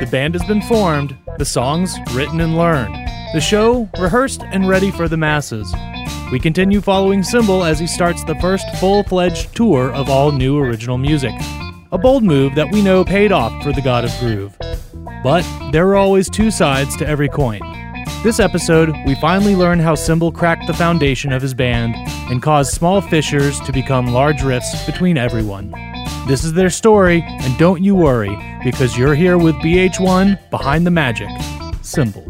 The band has been formed, the songs written and learned, the show rehearsed and ready for the masses. We continue following Symbol as he starts the first full fledged tour of all new original music. A bold move that we know paid off for the God of Groove. But there are always two sides to every coin. This episode, we finally learn how Symbol cracked the foundation of his band and caused small fissures to become large rifts between everyone. This is their story, and don't you worry, because you're here with BH1 Behind the Magic. Symbol.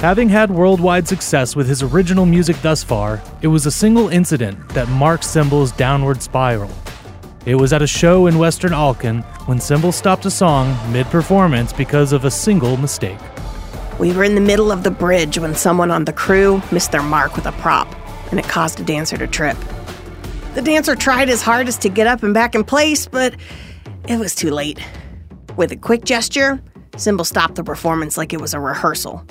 Having had worldwide success with his original music thus far, it was a single incident that marked Symbol's downward spiral. It was at a show in Western Alcan when Symbol stopped a song mid performance because of a single mistake. We were in the middle of the bridge when someone on the crew missed their mark with a prop, and it caused a dancer to trip. The dancer tried his hardest to get up and back in place, but it was too late. With a quick gesture, Symbol stopped the performance like it was a rehearsal.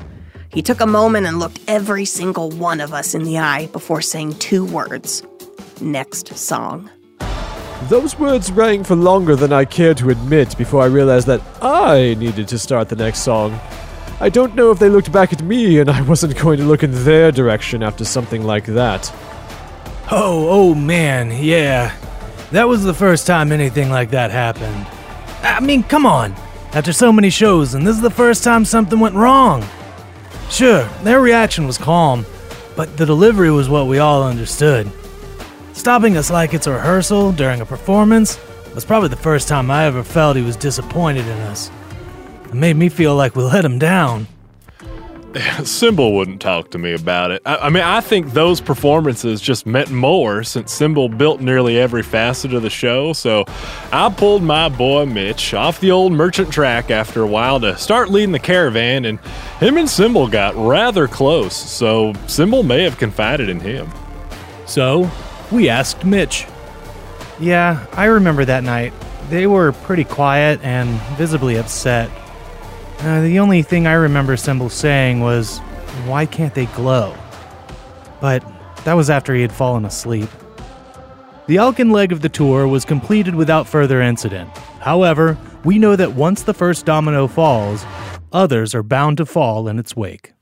He took a moment and looked every single one of us in the eye before saying two words Next song. Those words rang for longer than I cared to admit before I realized that I needed to start the next song. I don't know if they looked back at me and I wasn't going to look in their direction after something like that. Oh, oh man, yeah. That was the first time anything like that happened. I mean, come on. After so many shows, and this is the first time something went wrong. Sure, their reaction was calm, but the delivery was what we all understood. Stopping us like it's a rehearsal during a performance was probably the first time I ever felt he was disappointed in us. It made me feel like we let him down. Symbol wouldn't talk to me about it. I, I, mean, I think those performances just meant more since Symbol built nearly every facet of the show. So I pulled my boy Mitch off the old merchant track after a while to start leading the caravan, and him and Symbol got rather close. So Symbol may have confided in him. So we asked Mitch. Yeah, I remember that night. They were pretty quiet and visibly upset. Uh, the only thing I remember Symbol saying was, Why can't they glow? But that was after he had fallen asleep. The Alcan leg of the tour was completed without further incident. However, we know that once the first domino falls, others are bound to fall in its wake.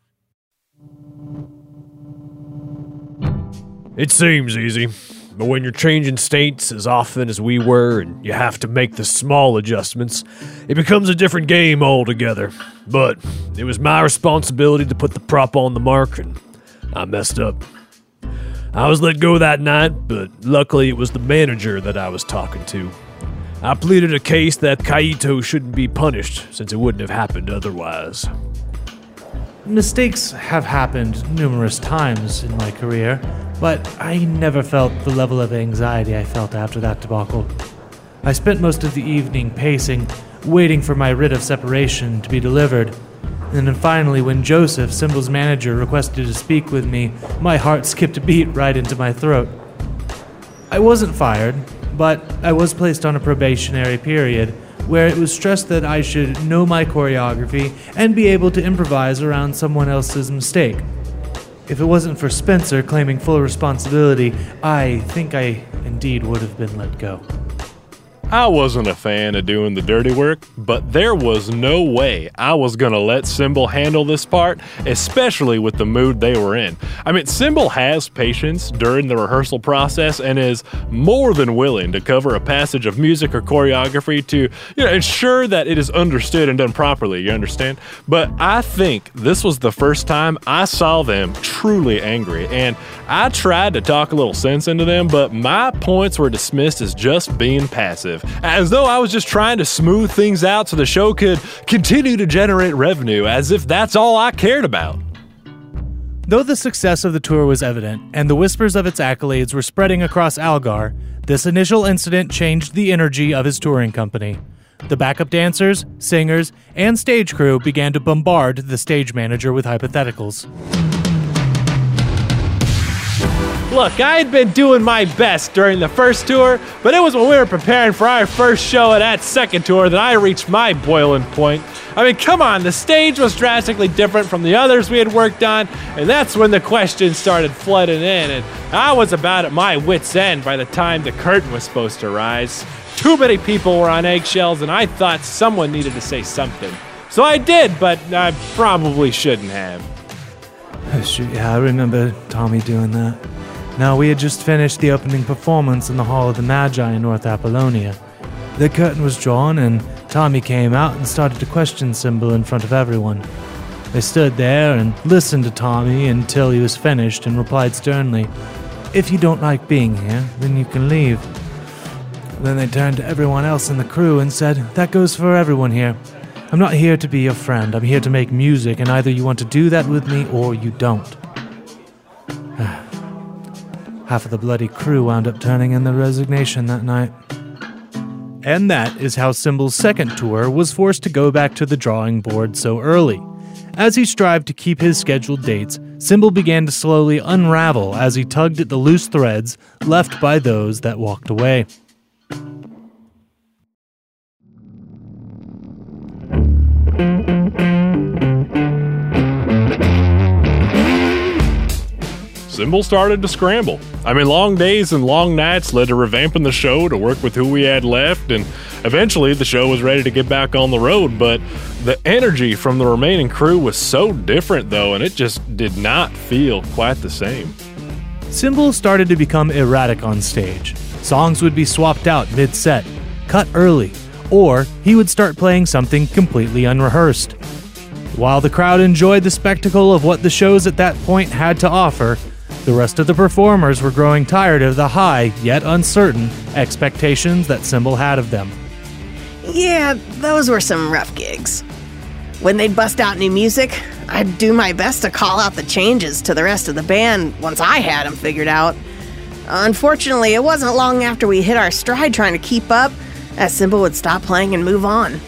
It seems easy. But when you're changing states as often as we were and you have to make the small adjustments, it becomes a different game altogether. But it was my responsibility to put the prop on the mark, and I messed up. I was let go that night, but luckily it was the manager that I was talking to. I pleaded a case that Kaito shouldn't be punished since it wouldn't have happened otherwise. Mistakes have happened numerous times in my career, but I never felt the level of anxiety I felt after that debacle. I spent most of the evening pacing, waiting for my writ of separation to be delivered. And then finally, when Joseph, Symbol's manager, requested to speak with me, my heart skipped a beat right into my throat. I wasn't fired, but I was placed on a probationary period where it was stressed that I should know my choreography and be able to improvise around someone else's mistake. If it wasn't for Spencer claiming full responsibility, I think I indeed would have been let go. I wasn't a fan of doing the dirty work, but there was no way I was gonna let Symbol handle this part, especially with the mood they were in. I mean, Symbol has patience during the rehearsal process and is more than willing to cover a passage of music or choreography to you know, ensure that it is understood and done properly, you understand? But I think this was the first time I saw them truly angry, and I tried to talk a little sense into them, but my points were dismissed as just being passive as though I was just trying to smooth things out so the show could continue to generate revenue, as if that's all I cared about. Though the success of the tour was evident and the whispers of its accolades were spreading across Algar, this initial incident changed the energy of his touring company. The backup dancers, singers, and stage crew began to bombard the stage manager with hypotheticals. Look, I had been doing my best during the first tour, but it was when we were preparing for our first show at that second tour that I reached my boiling point. I mean, come on, the stage was drastically different from the others we had worked on, and that's when the questions started flooding in, and I was about at my wits' end by the time the curtain was supposed to rise. Too many people were on eggshells, and I thought someone needed to say something. So I did, but I probably shouldn't have. Oh, shoot, yeah, I remember Tommy doing that. Now, we had just finished the opening performance in the Hall of the Magi in North Apollonia. The curtain was drawn, and Tommy came out and started to question Symbol in front of everyone. They stood there and listened to Tommy until he was finished and replied sternly, If you don't like being here, then you can leave. Then they turned to everyone else in the crew and said, That goes for everyone here. I'm not here to be your friend. I'm here to make music, and either you want to do that with me or you don't. Half of the bloody crew wound up turning in their resignation that night. And that is how Symbol's second tour was forced to go back to the drawing board so early. As he strived to keep his scheduled dates, Symbol began to slowly unravel as he tugged at the loose threads left by those that walked away. Symbol started to scramble. I mean, long days and long nights led to revamping the show to work with who we had left, and eventually the show was ready to get back on the road. But the energy from the remaining crew was so different, though, and it just did not feel quite the same. Symbol started to become erratic on stage. Songs would be swapped out mid set, cut early, or he would start playing something completely unrehearsed. While the crowd enjoyed the spectacle of what the shows at that point had to offer, the rest of the performers were growing tired of the high, yet uncertain, expectations that Symbol had of them. Yeah, those were some rough gigs. When they'd bust out new music, I'd do my best to call out the changes to the rest of the band once I had them figured out. Unfortunately, it wasn't long after we hit our stride trying to keep up that Symbol would stop playing and move on.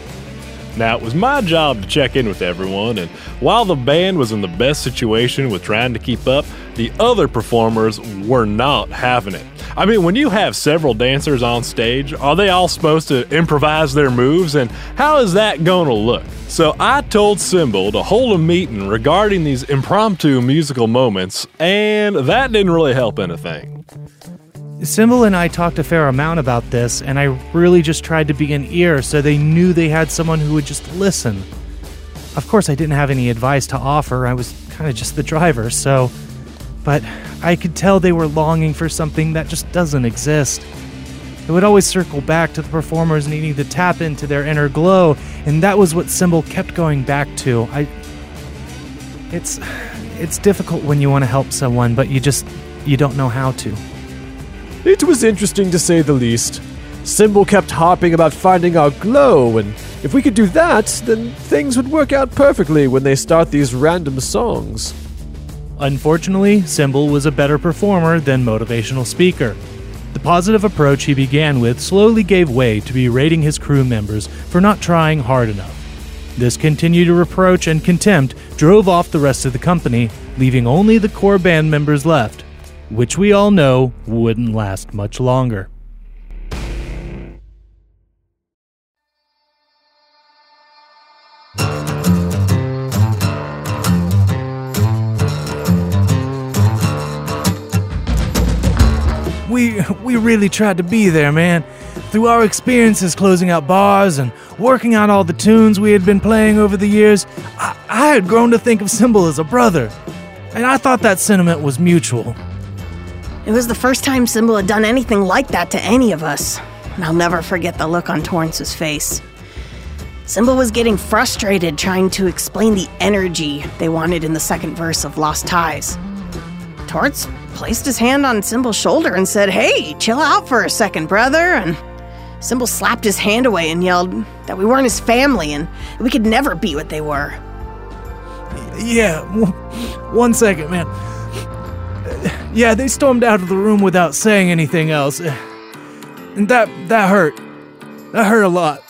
Now, it was my job to check in with everyone, and while the band was in the best situation with trying to keep up, the other performers were not having it. I mean, when you have several dancers on stage, are they all supposed to improvise their moves, and how is that going to look? So I told Symbol to hold a meeting regarding these impromptu musical moments, and that didn't really help anything. Symbol and I talked a fair amount about this, and I really just tried to be an ear so they knew they had someone who would just listen. Of course, I didn't have any advice to offer, I was kind of just the driver, so. But I could tell they were longing for something that just doesn't exist. It would always circle back to the performers needing to tap into their inner glow, and that was what Symbol kept going back to. I. It's. It's difficult when you want to help someone, but you just. you don't know how to. It was interesting to say the least. Symbol kept harping about finding our glow, and if we could do that, then things would work out perfectly when they start these random songs. Unfortunately, Symbol was a better performer than motivational speaker. The positive approach he began with slowly gave way to berating his crew members for not trying hard enough. This continued reproach and contempt drove off the rest of the company, leaving only the core band members left, which we all know wouldn't last much longer. We we really tried to be there, man. Through our experiences closing out bars and working out all the tunes we had been playing over the years, I, I had grown to think of Symbol as a brother. And I thought that sentiment was mutual. It was the first time Symbol had done anything like that to any of us, and I'll never forget the look on Torrance's face. Symbol was getting frustrated trying to explain the energy they wanted in the second verse of Lost Ties. Torrance placed his hand on Symbol's shoulder and said, Hey, chill out for a second, brother. And Symbol slapped his hand away and yelled that we weren't his family and we could never be what they were. Yeah, one second, man. Yeah, they stormed out of the room without saying anything else. And that that hurt. That hurt a lot.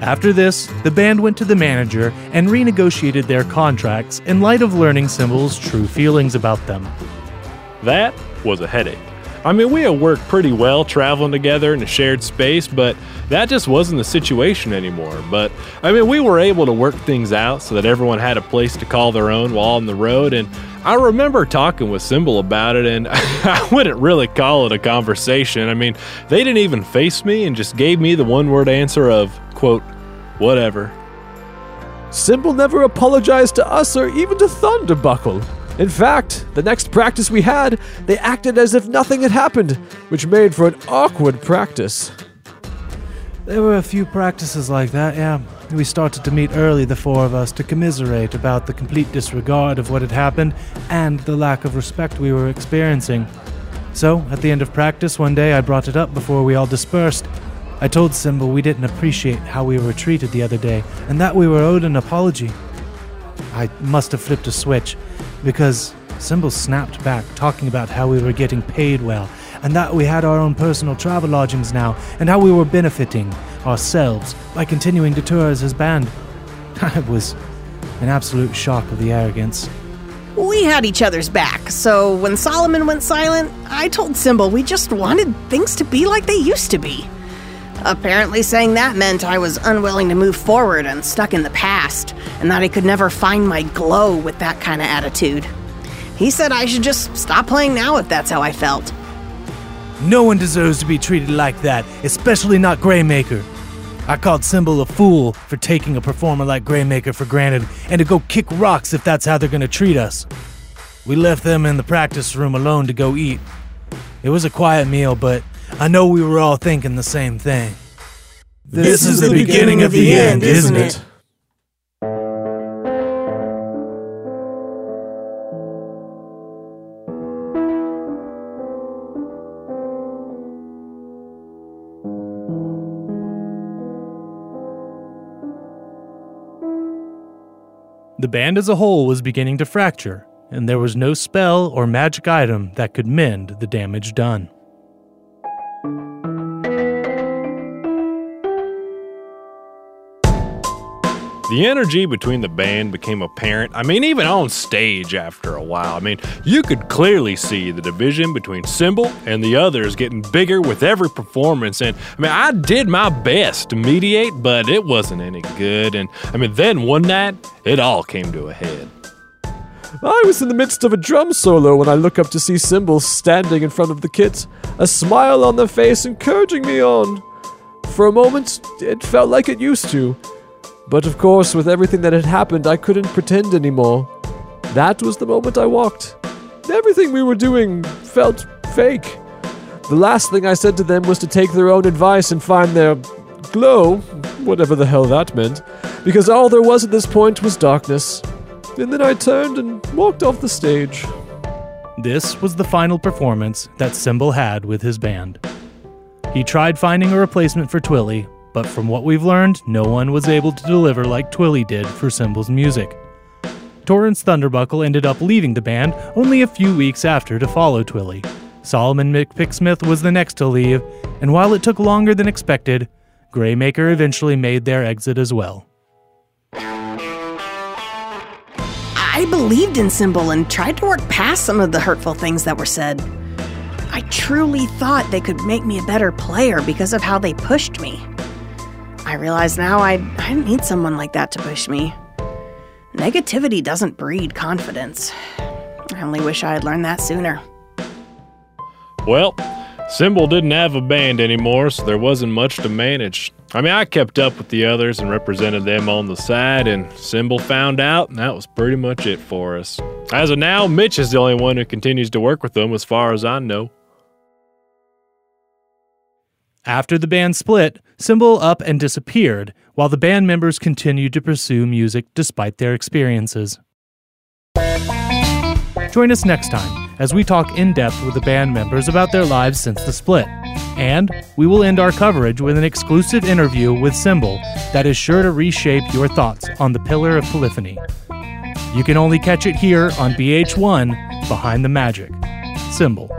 After this, the band went to the manager and renegotiated their contracts in light of learning Symbol's true feelings about them. That was a headache. I mean, we had worked pretty well traveling together in a shared space, but that just wasn't the situation anymore. But I mean, we were able to work things out so that everyone had a place to call their own while on the road. And I remember talking with Symbol about it, and I wouldn't really call it a conversation. I mean, they didn't even face me and just gave me the one word answer of, quote, whatever. Symbol never apologized to us or even to Thunderbuckle. In fact, the next practice we had, they acted as if nothing had happened, which made for an awkward practice. There were a few practices like that, yeah. We started to meet early, the four of us, to commiserate about the complete disregard of what had happened and the lack of respect we were experiencing. So, at the end of practice one day, I brought it up before we all dispersed. I told Symbol we didn't appreciate how we were treated the other day, and that we were owed an apology. I must have flipped a switch, because Symbol snapped back, talking about how we were getting paid well, and that we had our own personal travel lodgings now, and how we were benefiting ourselves by continuing to tour as his band. I was an absolute shock of the arrogance. We had each other's back, so when Solomon went silent, I told Symbol we just wanted things to be like they used to be. Apparently, saying that meant I was unwilling to move forward and stuck in the past, and that I could never find my glow with that kind of attitude. He said I should just stop playing now if that's how I felt. No one deserves to be treated like that, especially not Graymaker. I called Symbol a fool for taking a performer like Graymaker for granted and to go kick rocks if that's how they're gonna treat us. We left them in the practice room alone to go eat. It was a quiet meal, but I know we were all thinking the same thing. This, is the beginning of the end, isn't it? The band as a whole was beginning to fracture, and there was no spell or magic item that could mend the damage done. The energy between the band became apparent. I mean, even on stage after a while. I mean, you could clearly see the division between Symbol and the others getting bigger with every performance. And I mean, I did my best to mediate, but it wasn't any good. And I mean, then one night, it all came to a head. I was in the midst of a drum solo when I look up to see Symbol standing in front of the kit, a smile on their face encouraging me on. For a moment, it felt like it used to. But of course, with everything that had happened, I couldn't pretend anymore. That was the moment I walked. Everything we were doing felt fake. The last thing I said to them was to take their own advice and find their glow, whatever the hell that meant, because all there was at this point was darkness. And then I turned and walked off the stage. This was the final performance that Symbol had with his band. He tried finding a replacement for Twilly, but from what we've learned, no one was able to deliver like Twilly did for Symbol's music. Torrance Thunderbuckle ended up leaving the band only a few weeks after to follow Twilly. Solomon McPicksmith was the next to leave, and while it took longer than expected, Graymaker eventually made their exit as well. I believed in Symbol and tried to work past some of the hurtful things that were said. I truly thought they could make me a better player because of how they pushed me. I realize now I, I need someone like that to push me. Negativity doesn't breed confidence. I only wish I had learned that sooner. Well, Symbol didn't have a band anymore, so there wasn't much to manage. I mean, I kept up with the others and represented them on the side, and Symbol found out, and that was pretty much it for us. As of now, Mitch is the only one who continues to work with them, as far as I know. After the band split, Symbol up and disappeared, while the band members continued to pursue music despite their experiences. Join us next time as we talk in depth with the band members about their lives since the split. And we will end our coverage with an exclusive interview with Symbol that is sure to reshape your thoughts on the Pillar of Polyphony. You can only catch it here on BH1 Behind the Magic. Symbol.